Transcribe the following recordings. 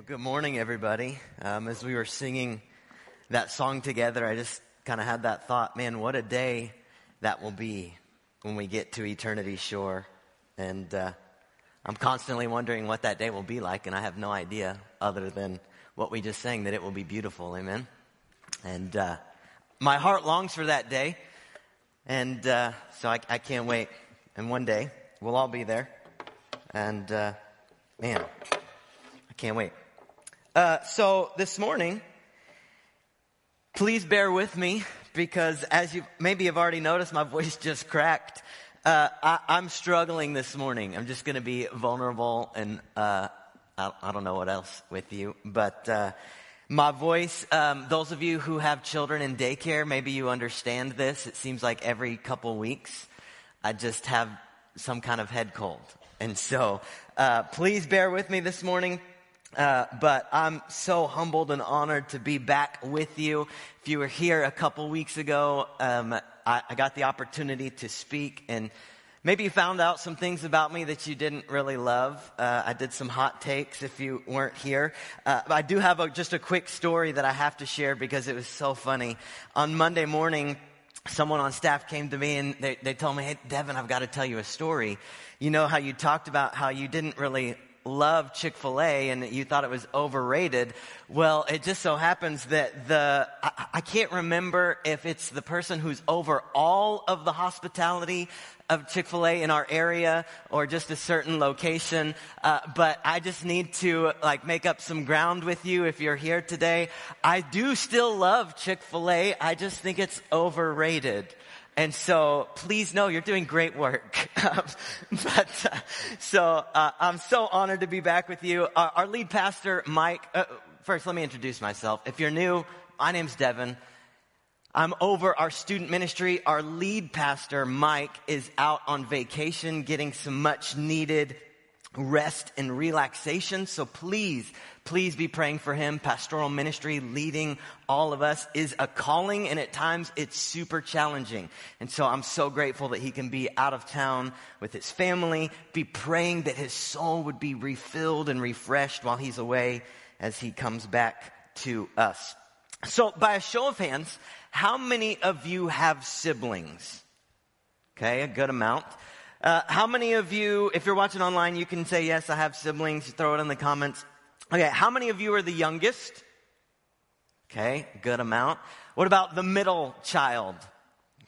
Well, good morning, everybody. Um, as we were singing that song together, I just kind of had that thought, man, what a day that will be when we get to eternity shore. And uh, I'm constantly wondering what that day will be like, and I have no idea other than what we just sang that it will be beautiful. Amen. And uh, my heart longs for that day, and uh, so I, I, can't wait. And one day we'll all be there, and uh, man, I can't wait. Uh, so this morning, please bear with me because as you maybe have already noticed, my voice just cracked. Uh, I, am struggling this morning. I'm just going to be vulnerable and uh, I, I, don't know what else with you, but uh, my voice. Um, those of you who have children in daycare, maybe you understand this. It seems like every couple weeks, I just have some kind of head cold, and so uh, please bear with me this morning. Uh, but I'm so humbled and honored to be back with you. If you were here a couple weeks ago, um, I, I, got the opportunity to speak, and maybe you found out some things about me that you didn't really love. Uh, I did some hot takes if you weren't here. Uh, I do have a, just a quick story that I have to share because it was so funny. On Monday morning, someone on staff came to me and they, they told me, Hey, Devin, I've got to tell you a story. You know how you talked about how you didn't really love Chick fil A and you thought it was overrated. Well, it just so happens that the, I, I, can't remember if it's the person who's over all of the hospitality of Chick fil A in our area or just a certain location. Uh, but I just need to like make up some ground with you if you're here today. I do still love Chick fil A. I just think it's overrated. And so please know you're doing great work. but uh, so uh, I'm so honored to be back with you. Uh, our lead pastor, Mike. Uh, first, let me introduce myself. If you're new, my name's Devin. I'm over our student ministry. Our lead pastor, Mike, is out on vacation getting some much needed rest and relaxation. So please, please be praying for him. Pastoral ministry leading all of us is a calling and at times it's super challenging. And so I'm so grateful that he can be out of town with his family, be praying that his soul would be refilled and refreshed while he's away as he comes back to us. So by a show of hands, how many of you have siblings? Okay, a good amount. Uh, how many of you, if you're watching online, you can say, yes, I have siblings. Throw it in the comments. Okay, how many of you are the youngest? Okay, good amount. What about the middle child?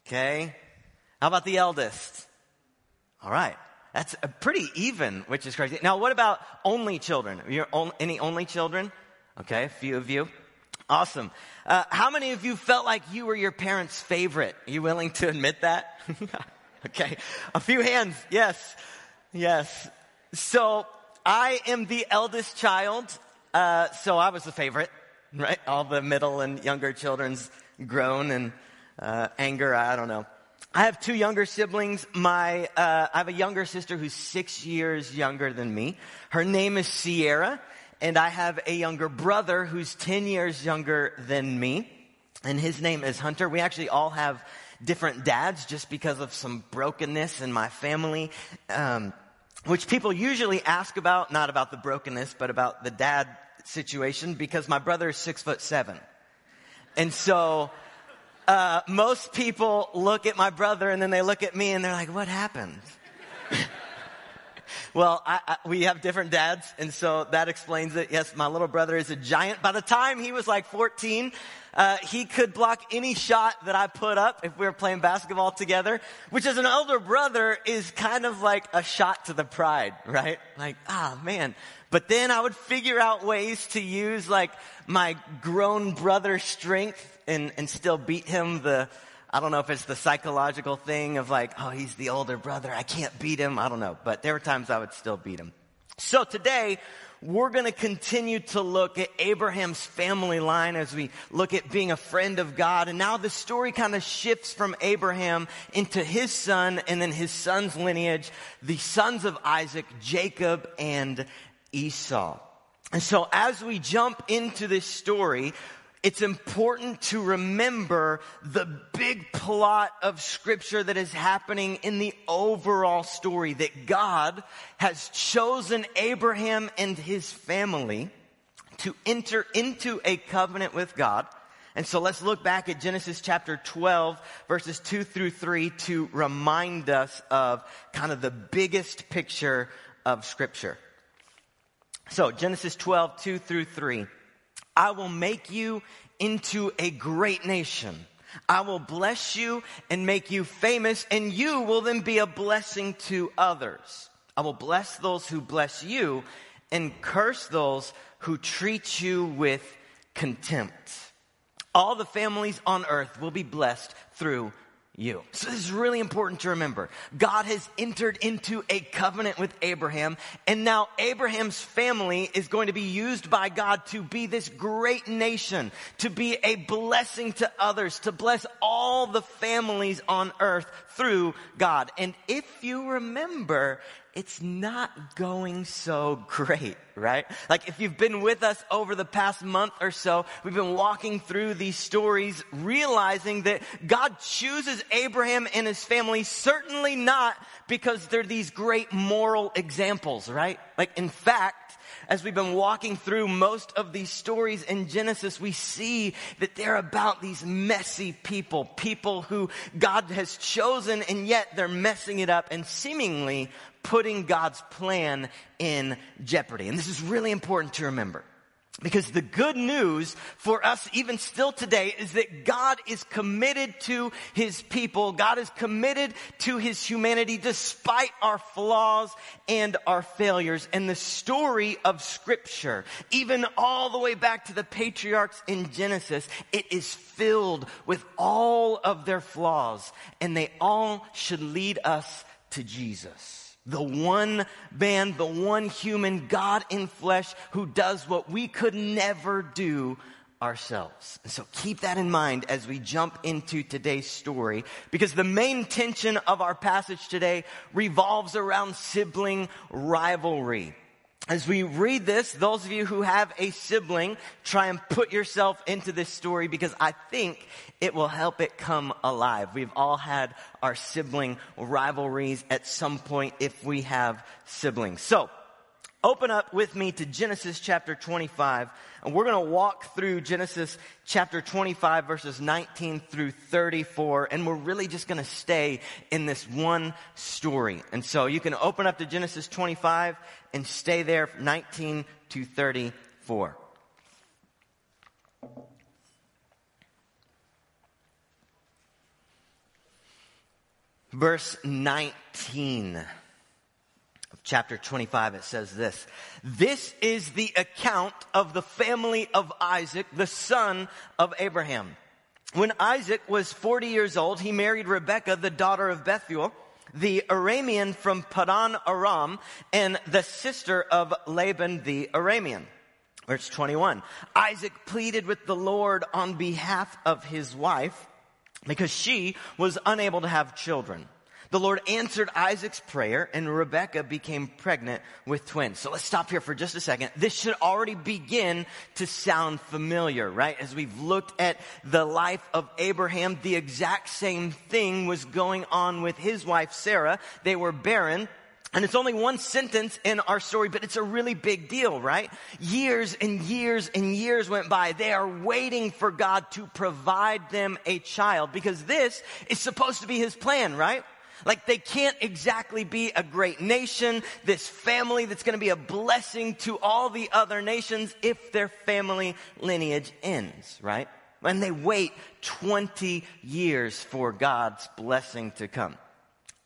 Okay. How about the eldest? All right. That's pretty even, which is crazy. Now, what about only children? Any only children? Okay, a few of you. Awesome. Uh, how many of you felt like you were your parents' favorite? Are you willing to admit that? Okay. A few hands. Yes. Yes. So I am the eldest child. Uh, so I was the favorite, right? All the middle and younger children's groan and uh, anger. I don't know. I have two younger siblings. My, uh, I have a younger sister who's six years younger than me. Her name is Sierra, and I have a younger brother who's 10 years younger than me, and his name is Hunter. We actually all have different dads just because of some brokenness in my family. Um, which people usually ask about, not about the brokenness, but about the dad situation because my brother is six foot seven. And so, uh, most people look at my brother and then they look at me and they're like, what happened? Well, I, I, we have different dads, and so that explains it. Yes, my little brother is a giant. By the time he was like 14, uh, he could block any shot that I put up if we were playing basketball together, which as an elder brother is kind of like a shot to the pride, right? Like, ah, man. But then I would figure out ways to use like my grown brother strength and, and still beat him the, I don't know if it's the psychological thing of like, oh, he's the older brother. I can't beat him. I don't know. But there were times I would still beat him. So today we're going to continue to look at Abraham's family line as we look at being a friend of God. And now the story kind of shifts from Abraham into his son and then his son's lineage, the sons of Isaac, Jacob, and Esau. And so as we jump into this story, it's important to remember the big plot of scripture that is happening in the overall story that God has chosen Abraham and his family to enter into a covenant with God. And so let's look back at Genesis chapter 12 verses 2 through 3 to remind us of kind of the biggest picture of scripture. So Genesis 12, 2 through 3. I will make you into a great nation. I will bless you and make you famous and you will then be a blessing to others. I will bless those who bless you and curse those who treat you with contempt. All the families on earth will be blessed through you. So this is really important to remember. God has entered into a covenant with Abraham, and now Abraham's family is going to be used by God to be this great nation, to be a blessing to others, to bless all the families on earth through God. And if you remember, it's not going so great, right? Like if you've been with us over the past month or so, we've been walking through these stories realizing that God chooses Abraham and his family certainly not because they're these great moral examples, right? Like in fact, as we've been walking through most of these stories in Genesis, we see that they're about these messy people, people who God has chosen and yet they're messing it up and seemingly putting God's plan in jeopardy. And this is really important to remember. Because the good news for us even still today is that God is committed to His people. God is committed to His humanity despite our flaws and our failures. And the story of scripture, even all the way back to the patriarchs in Genesis, it is filled with all of their flaws and they all should lead us to Jesus. The one man, the one human God in flesh who does what we could never do ourselves. And so keep that in mind as we jump into today's story because the main tension of our passage today revolves around sibling rivalry as we read this, those of you who have a sibling, try and put yourself into this story because I think it will help it come alive. We've all had our sibling rivalries at some point if we have siblings. So, Open up with me to Genesis chapter 25, and we're going to walk through Genesis chapter 25 verses 19 through 34, and we're really just going to stay in this one story. And so you can open up to Genesis 25 and stay there 19 to 34. Verse 19 chapter 25, it says this. This is the account of the family of Isaac, the son of Abraham. When Isaac was 40 years old, he married Rebekah, the daughter of Bethuel, the Aramean from Padan Aram, and the sister of Laban the Aramean. Verse 21. Isaac pleaded with the Lord on behalf of his wife because she was unable to have children. The Lord answered Isaac's prayer and Rebekah became pregnant with twins. So let's stop here for just a second. This should already begin to sound familiar, right? As we've looked at the life of Abraham, the exact same thing was going on with his wife Sarah. They were barren. And it's only one sentence in our story, but it's a really big deal, right? Years and years and years went by. They are waiting for God to provide them a child because this is supposed to be His plan, right? Like they can't exactly be a great nation, this family that's going to be a blessing to all the other nations if their family lineage ends, right? And they wait 20 years for God's blessing to come.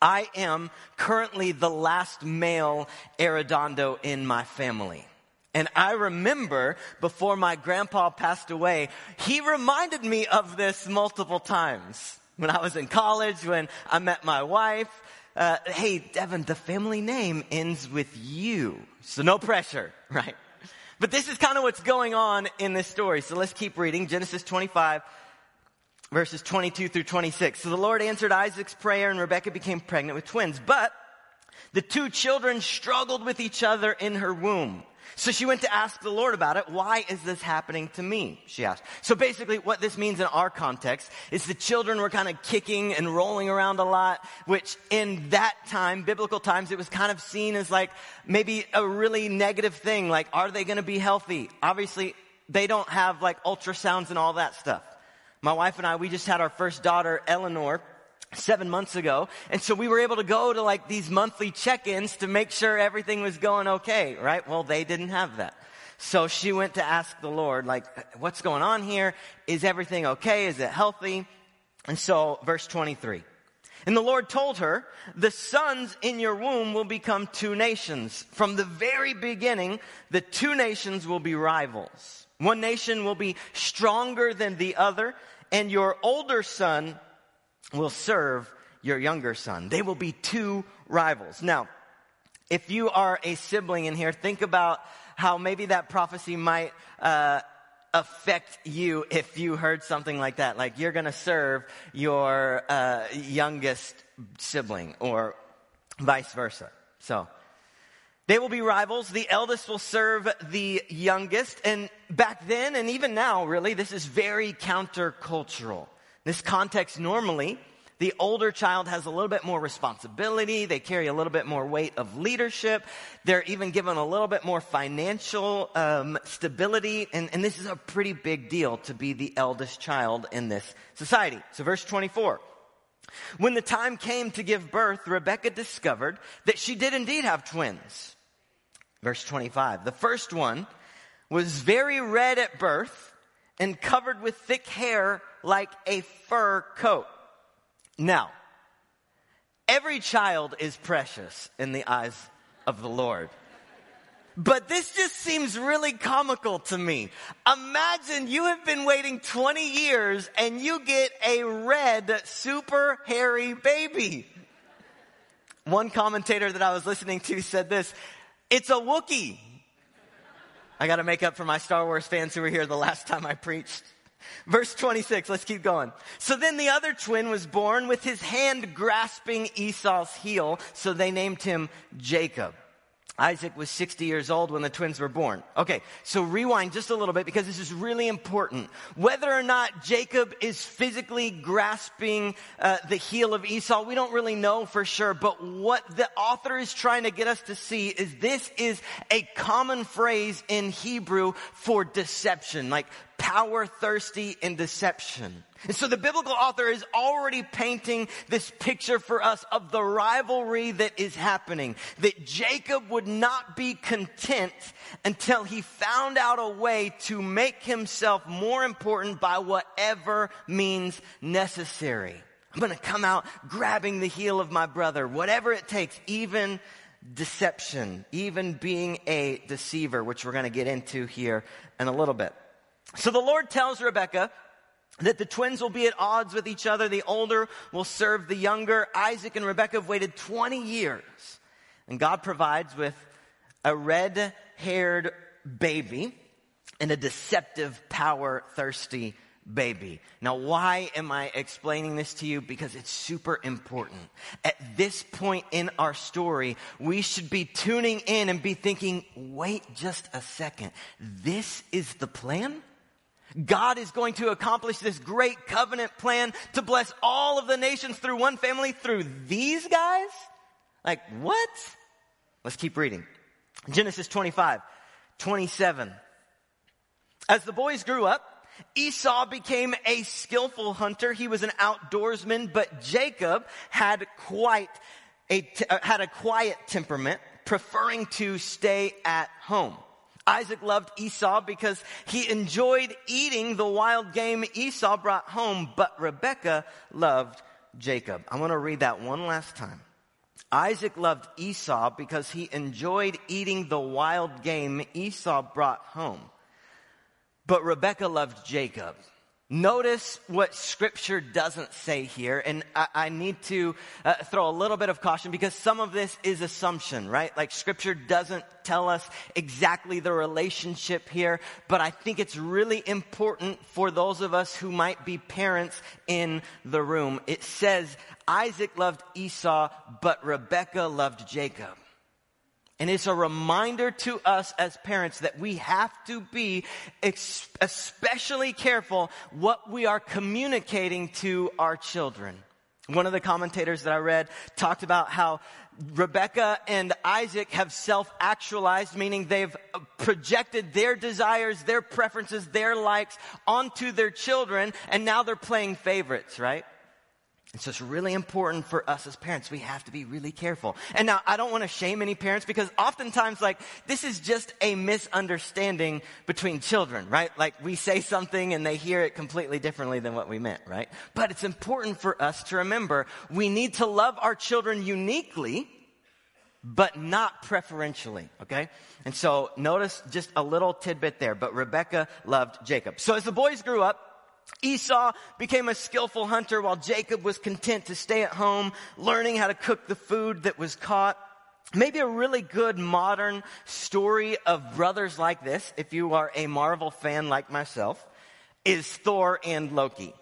I am currently the last male Arredondo in my family. And I remember before my grandpa passed away, he reminded me of this multiple times when I was in college, when I met my wife. Uh, hey, Devin, the family name ends with you. So no pressure, right? But this is kind of what's going on in this story. So let's keep reading. Genesis 25, verses 22 through 26. So the Lord answered Isaac's prayer and Rebekah became pregnant with twins. But the two children struggled with each other in her womb. So she went to ask the Lord about it. Why is this happening to me? She asked. So basically what this means in our context is the children were kind of kicking and rolling around a lot, which in that time, biblical times, it was kind of seen as like maybe a really negative thing. Like, are they going to be healthy? Obviously, they don't have like ultrasounds and all that stuff. My wife and I, we just had our first daughter, Eleanor, seven months ago. And so we were able to go to like these monthly check-ins to make sure everything was going okay, right? Well, they didn't have that. So she went to ask the Lord, like, what's going on here? Is everything okay? Is it healthy? And so, verse 23. And the Lord told her, the sons in your womb will become two nations. From the very beginning, the two nations will be rivals. One nation will be stronger than the other, and your older son will serve your younger son. They will be two rivals. Now, if you are a sibling in here, think about how maybe that prophecy might uh, affect you if you heard something like that. Like you're going to serve your uh, youngest sibling, or vice versa. So. They will be rivals. The eldest will serve the youngest. And back then, and even now, really, this is very countercultural this context, normally, the older child has a little bit more responsibility. They carry a little bit more weight of leadership. They're even given a little bit more financial um, stability. And, and this is a pretty big deal to be the eldest child in this society. So, verse 24. When the time came to give birth, Rebekah discovered that she did indeed have twins. Verse 25. The first one was very red at birth and covered with thick hair like a fur coat. Now, every child is precious in the eyes of the Lord. But this just seems really comical to me. Imagine you have been waiting 20 years and you get a red, super hairy baby. One commentator that I was listening to said this, it's a Wookie. I gotta make up for my Star Wars fans who were here the last time I preached. Verse 26, let's keep going. So then the other twin was born with his hand grasping Esau's heel, so they named him Jacob. Isaac was 60 years old when the twins were born. Okay, so rewind just a little bit because this is really important. Whether or not Jacob is physically grasping uh, the heel of Esau, we don't really know for sure. But what the author is trying to get us to see is this is a common phrase in Hebrew for deception, like power thirsty in deception. And so the biblical author is already painting this picture for us of the rivalry that is happening. That Jacob would not be content until he found out a way to make himself more important by whatever means necessary. I'm gonna come out grabbing the heel of my brother, whatever it takes, even deception, even being a deceiver, which we're gonna get into here in a little bit. So the Lord tells Rebekah that the twins will be at odds with each other. The older will serve the younger. Isaac and Rebekah have waited 20 years. And God provides with a red haired baby and a deceptive, power thirsty baby. Now, why am I explaining this to you? Because it's super important. At this point in our story, we should be tuning in and be thinking, wait just a second. This is the plan? God is going to accomplish this great covenant plan to bless all of the nations through one family through these guys? Like, what? Let's keep reading. Genesis 25, 27. As the boys grew up, Esau became a skillful hunter. He was an outdoorsman, but Jacob had quite a, uh, had a quiet temperament, preferring to stay at home. Isaac loved Esau because he enjoyed eating the wild game Esau brought home, but Rebekah loved Jacob. I want to read that one last time. Isaac loved Esau because he enjoyed eating the wild game Esau brought home. But Rebekah loved Jacob Notice what scripture doesn't say here, and I, I need to uh, throw a little bit of caution because some of this is assumption, right? Like scripture doesn't tell us exactly the relationship here, but I think it's really important for those of us who might be parents in the room. It says Isaac loved Esau, but Rebekah loved Jacob. And it's a reminder to us as parents that we have to be especially careful what we are communicating to our children. One of the commentators that I read talked about how Rebekah and Isaac have self-actualized, meaning they've uh, projected their desires, their preferences, their likes onto their children, and now they're playing favorites, right? And so it's really important for us as parents. We have to be really careful. And now I don't want to shame any parents because oftentimes like this is just a misunderstanding between children, right? Like we say something and they hear it completely differently than what we meant, right? But it's important for us to remember we need to love our children uniquely but not preferentially, okay? And so notice just a little tidbit there, but Rebekah loved Jacob. So as the boys grew up, Esau became a skillful hunter while Jacob was content to stay at home, learning how to cook the food that was caught. Maybe a really good modern story of brothers like this, if you are a Marvel fan like myself, is Thor and Loki.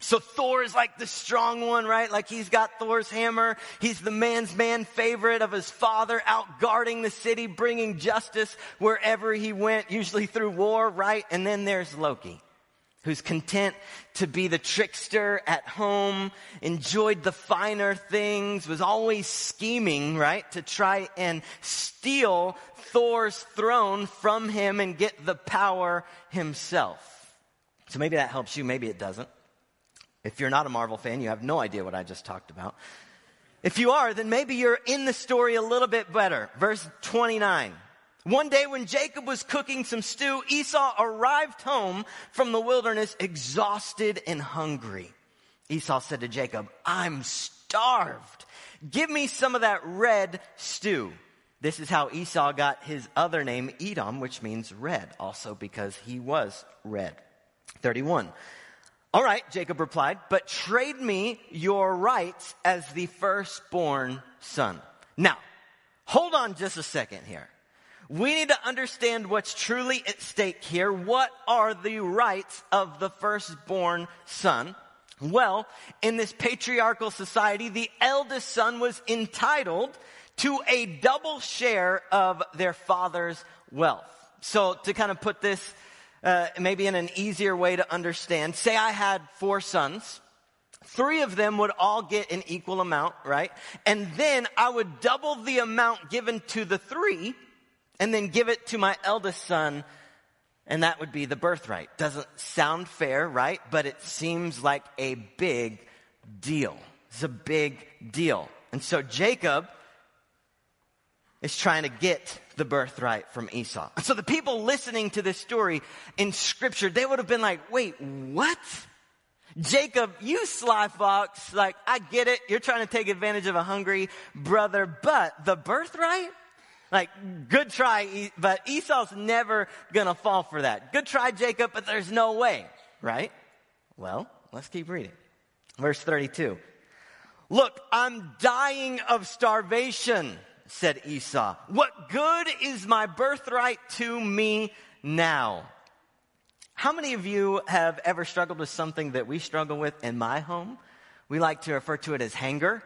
So Thor is like the strong one, right? Like he's got Thor's hammer. He's the man's man favorite of his father out guarding the city, bringing justice wherever he went, usually through war, right? And then there's Loki who's content to be the trickster at home, enjoyed the finer things, was always scheming, right, to try and steal Thor's throne from him and get the power himself. So maybe that helps you, maybe it doesn't. If you're not a Marvel fan, you have no idea what I just talked about. If you are, then maybe you're in the story a little bit better. Verse 29. One day when Jacob was cooking some stew, Esau arrived home from the wilderness exhausted and hungry. Esau said to Jacob, I'm starved. Give me some of that red stew. This is how Esau got his other name, Edom, which means red, also because he was red. 31. All right, Jacob replied, but trade me your rights as the firstborn son. Now, hold on just a second here. We need to understand what's truly at stake here. What are the rights of the firstborn son? Well, in this patriarchal society, the eldest son was entitled to a double share of their father's wealth. So to kind of put this uh, maybe in an easier way to understand, say I had four sons. Three of them would all get an equal amount, right? And then I would double the amount given to the three and then give it to my eldest son, and that would be the birthright. Doesn't sound fair, right? But it seems like a big deal. It's a big deal. And so Jacob is trying to get the birthright from Esau. And so the people listening to this story in scripture, they would have been like, wait, what? Jacob, you sly fox, like, I get it. You're trying to take advantage of a hungry brother, but the birthright? Like, good try, but Esau's never gonna fall for that. Good try, Jacob, but there's no way, right? Well, let's keep reading. Verse 32. Look, I'm dying of starvation, said Esau. What good is my birthright to me now? How many of you have ever struggled with something that we struggle with in my home? We like to refer to it as hunger.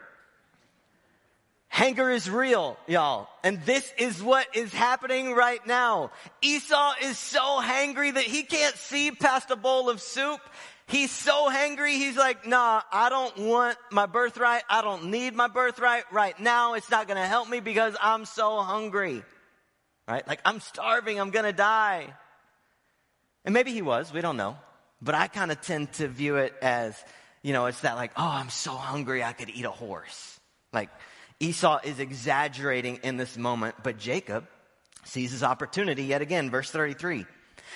Hunger is real, y'all. And this is what is happening right now. Esau is so hangry that he can't see past a bowl of soup. He's so hangry, he's like, nah, I don't want my birthright. I don't need my birthright right now. It's not gonna help me because I'm so hungry. Right? Like, I'm starving. I'm gonna die. And maybe he was. We don't know. But I kind of tend to view it as, you know, it's that like, oh, I'm so hungry I could eat a horse. Like, Esau is exaggerating in this moment, but Jacob sees his opportunity yet again. Verse 33.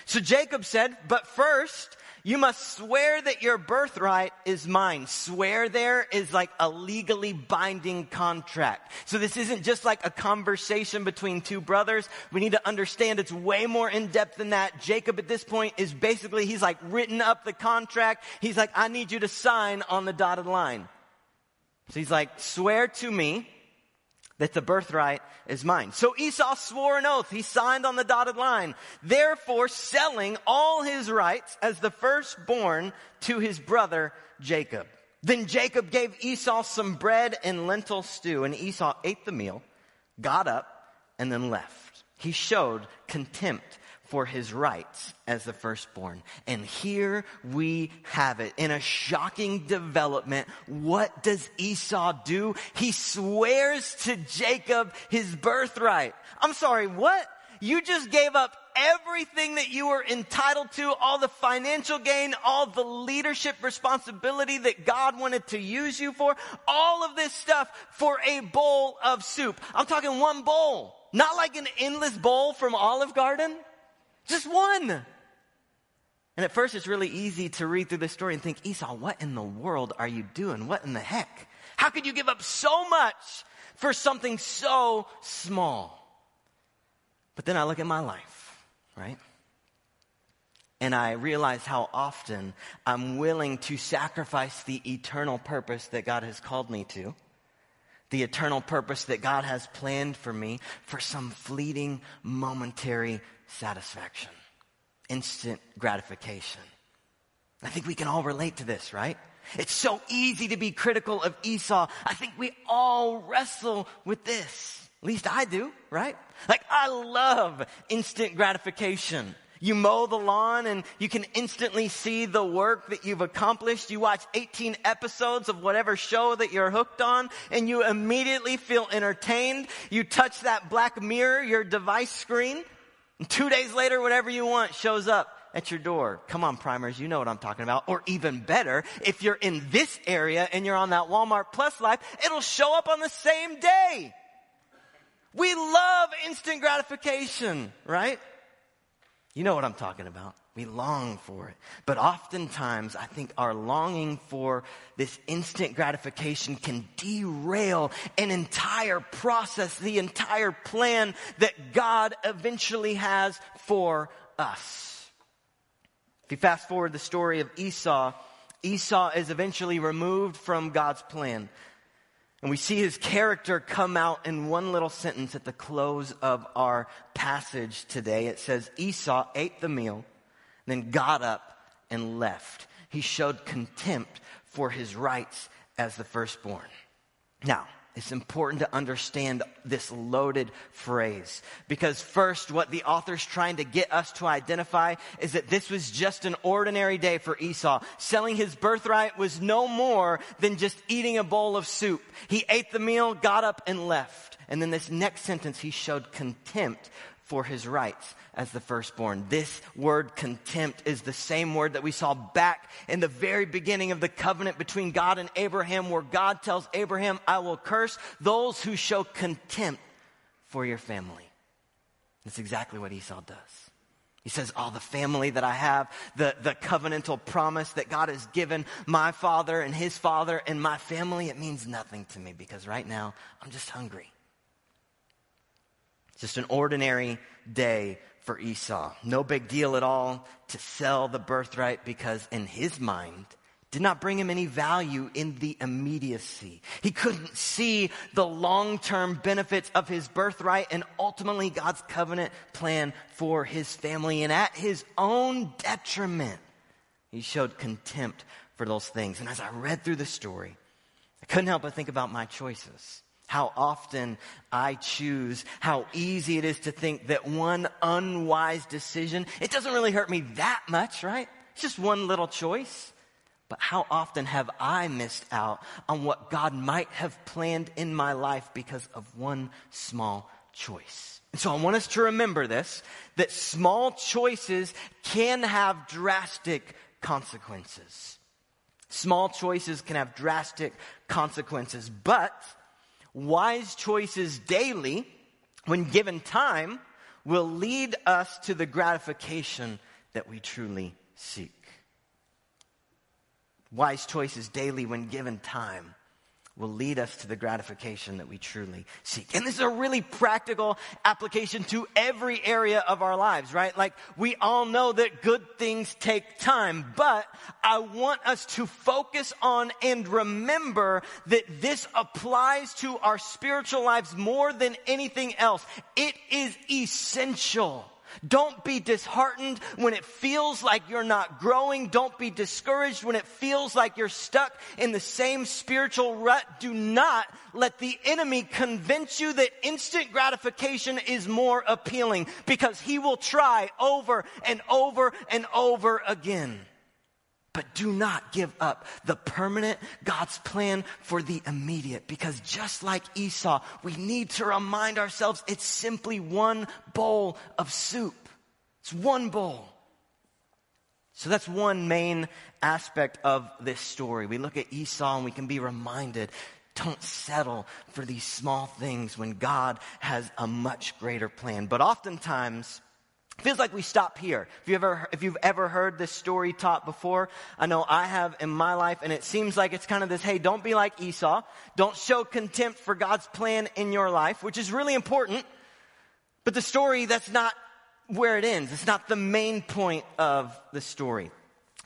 So Jacob said, but first, you must swear that your birthright is mine. Swear there is like a legally binding contract. So this isn't just like a conversation between two brothers. We need to understand it's way more in depth than that. Jacob at this point is basically, he's like written up the contract. He's like, I need you to sign on the dotted line. So he's like, swear to me that the birthright is mine. So Esau swore an oath. He signed on the dotted line, therefore selling all his rights as the firstborn to his brother Jacob. Then Jacob gave Esau some bread and lentil stew, and Esau ate the meal, got up, and then left. He showed contempt for his rights as the firstborn. And here we have it. In a shocking development, what does Esau do? He swears to Jacob his birthright. I'm sorry, what? You just gave up everything that you were entitled to, all the financial gain, all the leadership responsibility that God wanted to use you for, all of this stuff for a bowl of soup. I'm talking one bowl. Not like an endless bowl from Olive Garden. Just one. And at first, it's really easy to read through this story and think, Esau, what in the world are you doing? What in the heck? How could you give up so much for something so small? But then I look at my life, right? And I realize how often I'm willing to sacrifice the eternal purpose that God has called me to, the eternal purpose that God has planned for me for some fleeting, momentary satisfaction, instant gratification. I think we can all relate to this, right? It's so easy to be critical of Esau. I think we all wrestle with this. At least I do, right? Like, I love instant gratification. You mow the lawn and you can instantly see the work that you've accomplished. You watch 18 episodes of whatever show that you're hooked on and you immediately feel entertained. You touch that black mirror, your device screen, and two days later, whatever you want shows up at your door. Come on, primers, you know what I'm talking about. Or even better, if you're in this area and you're on that Walmart Plus life, it'll show up on the same day. We love instant gratification, right? You know what I'm talking about. We long for it. But oftentimes, I think our longing for this instant gratification can derail an entire process, the entire plan that God eventually has for us. If you fast forward the story of Esau, Esau is eventually removed from God's plan. And we see his character come out in one little sentence at the close of our passage today. It says, Esau ate the meal, then got up and left. He showed contempt for his rights as the firstborn. Now, it's important to understand this loaded phrase because first, what the author's trying to get us to identify is that this was just an ordinary day for Esau. Selling his birthright was no more than just eating a bowl of soup. He ate the meal, got up, and left. And then this next sentence, he showed contempt for his rights as the firstborn. This word contempt is the same word that we saw back in the very beginning of the covenant between God and Abraham, where God tells Abraham, I will curse those who show contempt for your family. That's exactly what Esau does. He says, All oh, the family that I have, the, the covenantal promise that God has given my father and his father and my family, it means nothing to me because right now I'm just hungry. Just an ordinary day for Esau. No big deal at all to sell the birthright because in his mind, did not bring him any value in the immediacy. He couldn't see the long-term benefits of his birthright and ultimately God's covenant plan for his family. And at his own detriment, he showed contempt for those things. And as I read through the story, I couldn't help but think about my choices how often I choose, how easy it is to think that one unwise decision, it doesn't really hurt me that much, right? It's just one little choice. But how often have I missed out on what God might have planned in my life because of one small choice? And so I want us to remember this, that small choices can have drastic consequences. Small choices can have drastic consequences, but wise choices daily, when given time, will lead us to the gratification that we truly seek. Wise choices daily, when given time, will lead us to the gratification that we truly seek. And this is a really practical application to every area of our lives, right? Like we all know that good things take time, but I want us to focus on and remember that this applies to our spiritual lives more than anything else. It is essential Don't be disheartened when it feels like you're not growing. Don't be discouraged when it feels like you're stuck in the same spiritual rut. Do not let the enemy convince you that instant gratification is more appealing because he will try over and over and over again. But do not give up the permanent God's plan for the immediate because just like Esau, we need to remind ourselves it's simply one bowl of soup. It's one bowl. So that's one main aspect of this story. We look at Esau and we can be reminded don't settle for these small things when God has a much greater plan. But oftentimes, feels like we stop here. If, you ever, if you've ever heard this story taught before, I know I have in my life, and it seems like it's kind of this, hey, don't be like Esau. Don't show contempt for God's plan in your life, which is really important. But the story, that's not where it ends. It's not the main point of the story.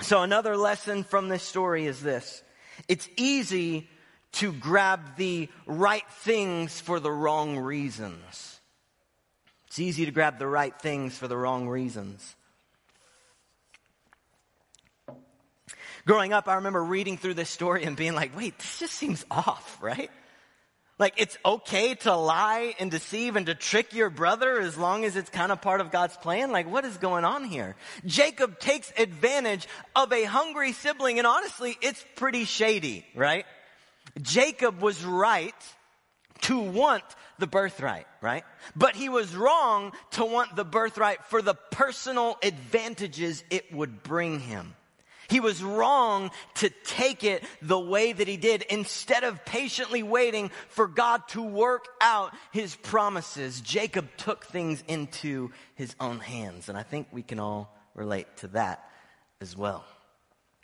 So another lesson from this story is this. It's easy to grab the right things for the wrong reasons. It's easy to grab the right things for the wrong reasons. Growing up, I remember reading through this story and being like, wait, this just seems off, right? Like, it's okay to lie and deceive and to trick your brother as long as it's kind of part of God's plan? Like, what is going on here? Jacob takes advantage of a hungry sibling, and honestly, it's pretty shady, right? Jacob was right to want the birthright, right? But he was wrong to want the birthright for the personal advantages it would bring him. He was wrong to take it the way that he did instead of patiently waiting for God to work out his promises. Jacob took things into his own hands. And I think we can all relate to that as well.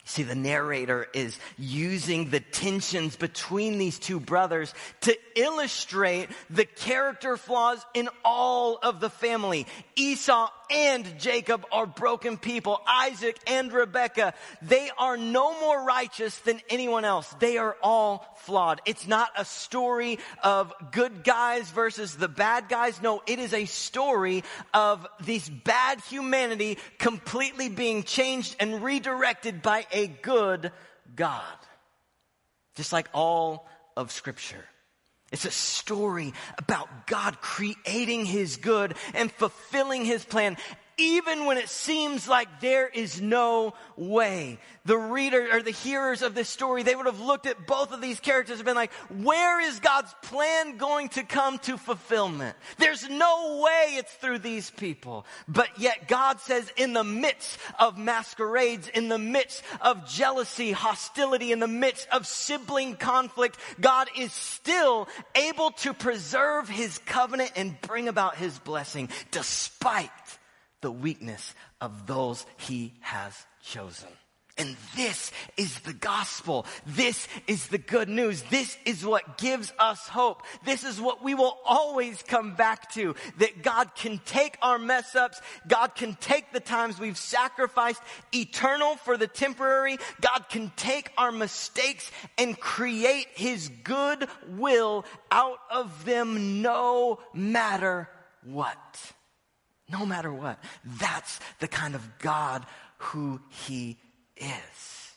See, the narrator is using the tensions between these two brothers to illustrate the character flaws in all of the family. Esau and Jacob are broken people. Isaac and Rebekah, they are no more righteous than anyone else. They are all flawed. It's not a story of good guys versus the bad guys. No, it is a story of this bad humanity completely being changed and redirected by a good God. Just like all of scripture. It's a story about God creating his good and fulfilling his plan even when it seems like there is no way. The reader or the hearers of this story, they would have looked at both of these characters and been like, where is God's plan going to come to fulfillment? There's no way it's through these people. But yet God says in the midst of masquerades, in the midst of jealousy, hostility, in the midst of sibling conflict, God is still able to preserve his covenant and bring about his blessing despite the weakness of those he has chosen. And this is the gospel. This is the good news. This is what gives us hope. This is what we will always come back to. That God can take our mess ups. God can take the times we've sacrificed eternal for the temporary. God can take our mistakes and create his good will out of them no matter what. No matter what. That's the kind of God who He is.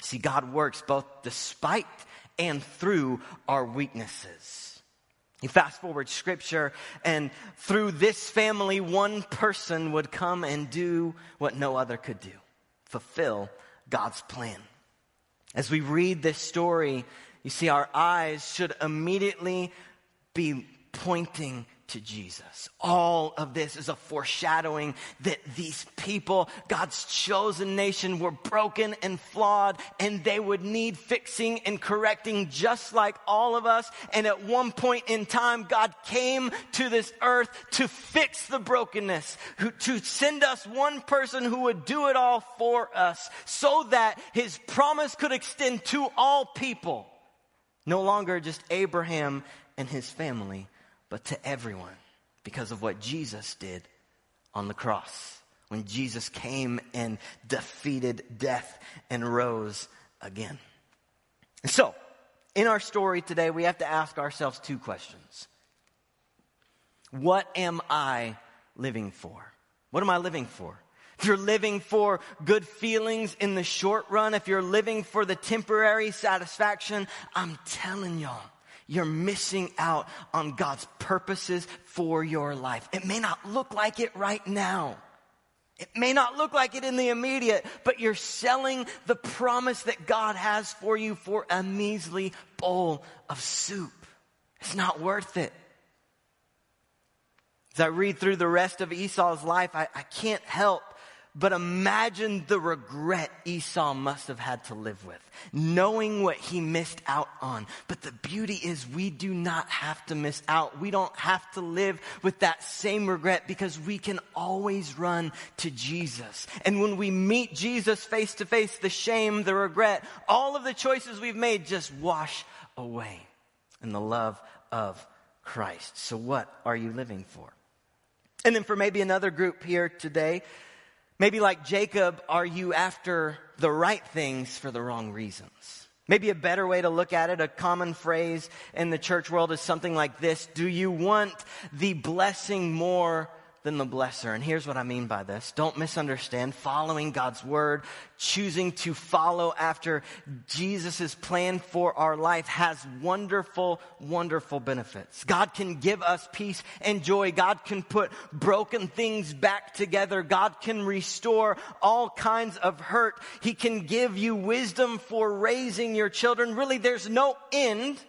See, God works both despite and through our weaknesses. You fast forward scripture, and through this family, one person would come and do what no other could do fulfill God's plan. As we read this story, you see, our eyes should immediately be pointing to Jesus. All of this is a foreshadowing that these people, God's chosen nation, were broken and flawed and they would need fixing and correcting just like all of us. And at one point in time, God came to this earth to fix the brokenness, to send us one person who would do it all for us so that his promise could extend to all people. No longer just Abraham and his family but to everyone because of what Jesus did on the cross. When Jesus came and defeated death and rose again. So, in our story today, we have to ask ourselves two questions. What am I living for? What am I living for? If you're living for good feelings in the short run, if you're living for the temporary satisfaction, I'm telling y'all, you're missing out on God's purposes for your life. It may not look like it right now. It may not look like it in the immediate, but you're selling the promise that God has for you for a measly bowl of soup. It's not worth it. As I read through the rest of Esau's life, I, I can't help but imagine the regret Esau must have had to live with, knowing what he missed out on. But the beauty is we do not have to miss out. We don't have to live with that same regret because we can always run to Jesus. And when we meet Jesus face to face, the shame, the regret, all of the choices we've made just wash away in the love of Christ. So what are you living for? And then for maybe another group here today, maybe like Jacob, are you after the right things for the wrong reasons? Maybe a better way to look at it, a common phrase in the church world is something like this. Do you want the blessing more than the blesser. And here's what I mean by this. Don't misunderstand. Following God's word, choosing to follow after Jesus' plan for our life has wonderful, wonderful benefits. God can give us peace and joy. God can put broken things back together. God can restore all kinds of hurt. He can give you wisdom for raising your children. Really, there's no end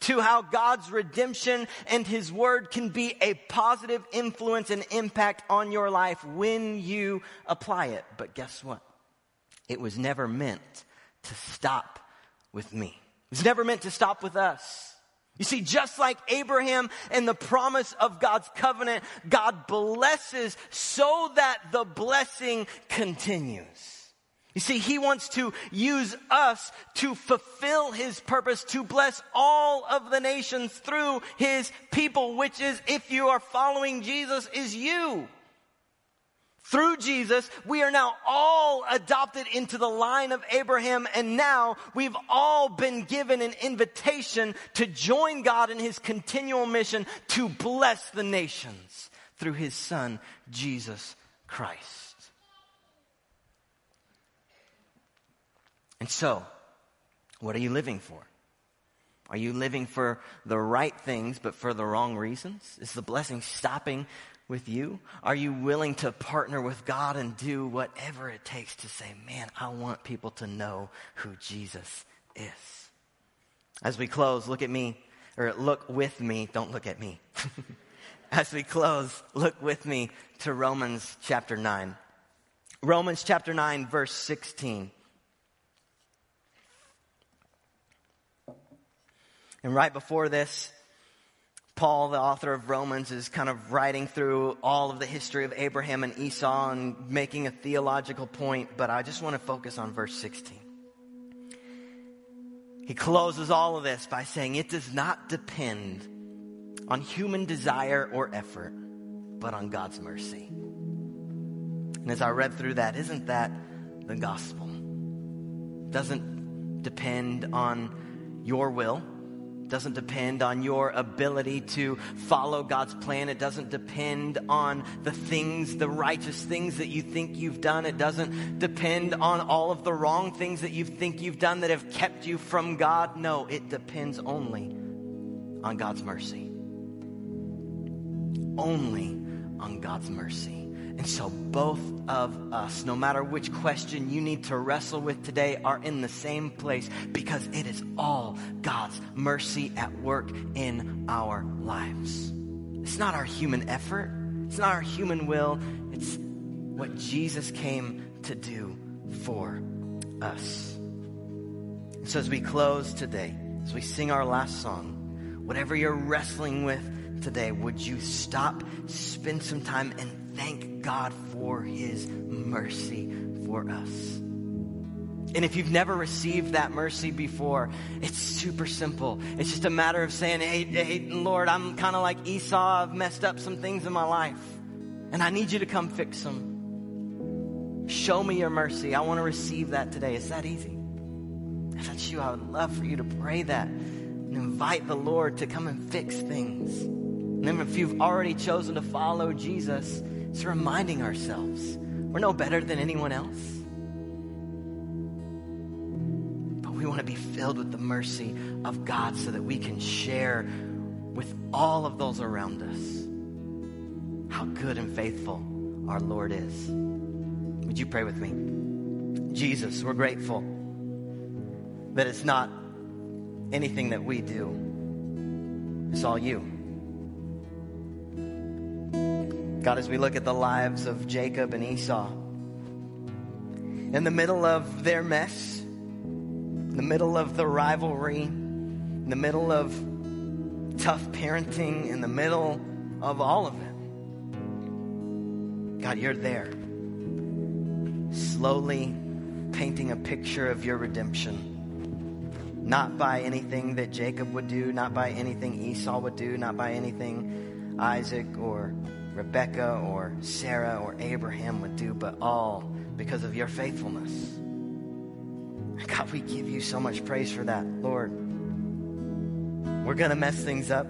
to how God's redemption and His Word can be a positive influence and impact on your life when you apply it. But guess what? It was never meant to stop with me. It was never meant to stop with us. You see, just like Abraham and the promise of God's covenant, God blesses so that the blessing continues. You see, he wants to use us to fulfill his purpose to bless all of the nations through his people, which is, if you are following Jesus, is you. Through Jesus, we are now all adopted into the line of Abraham, and now we've all been given an invitation to join God in his continual mission to bless the nations through his son, Jesus Christ. And so, what are you living for? Are you living for the right things but for the wrong reasons? Is the blessing stopping with you? Are you willing to partner with God and do whatever it takes to say, man, I want people to know who Jesus is? As we close, look at me, or look with me, don't look at me. As we close, look with me to Romans chapter 9. Romans chapter 9, verse 16. And right before this, Paul, the author of Romans, is kind of writing through all of the history of Abraham and Esau and making a theological point, but I just want to focus on verse 16. He closes all of this by saying it does not depend on human desire or effort, but on God's mercy. And as I read through that, isn't that the gospel? It doesn't depend on your will doesn't depend on your ability to follow God's plan. It doesn't depend on the things, the righteous things that you think you've done. It doesn't depend on all of the wrong things that you think you've done that have kept you from God. No, it depends only on God's mercy. Only on God's mercy. And so both of us, no matter which question you need to wrestle with today, are in the same place because it is all God's mercy at work in our lives. It's not our human effort. It's not our human will. It's what Jesus came to do for us. So as we close today, as we sing our last song, whatever you're wrestling with today, would you stop, spend some time and thank God for his mercy for us. And if you've never received that mercy before, it's super simple. It's just a matter of saying, hey, hey Lord, I'm kind of like Esau. I've messed up some things in my life. And I need you to come fix them. Show me your mercy. I want to receive that today. It's that easy. If that's you, I would love for you to pray that and invite the Lord to come and fix things. And then if you've already chosen to follow Jesus, It's reminding ourselves we're no better than anyone else. But we want to be filled with the mercy of God so that we can share with all of those around us how good and faithful our Lord is. Would you pray with me? Jesus, we're grateful that it's not anything that we do, it's all you. God, as we look at the lives of Jacob and Esau, in the middle of their mess, in the middle of the rivalry, in the middle of tough parenting, in the middle of all of it, God, you're there, slowly painting a picture of your redemption. Not by anything that Jacob would do, not by anything Esau would do, not by anything Isaac or Rebekah or Sarah or Abraham would do, but all because of your faithfulness. God, we give you so much praise for that, Lord. We're going to mess things up.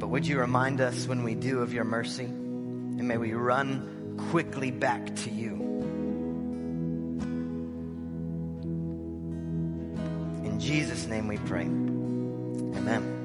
But would you remind us when we do of your mercy? And may we run quickly back to you. In Jesus' name we pray. Amen.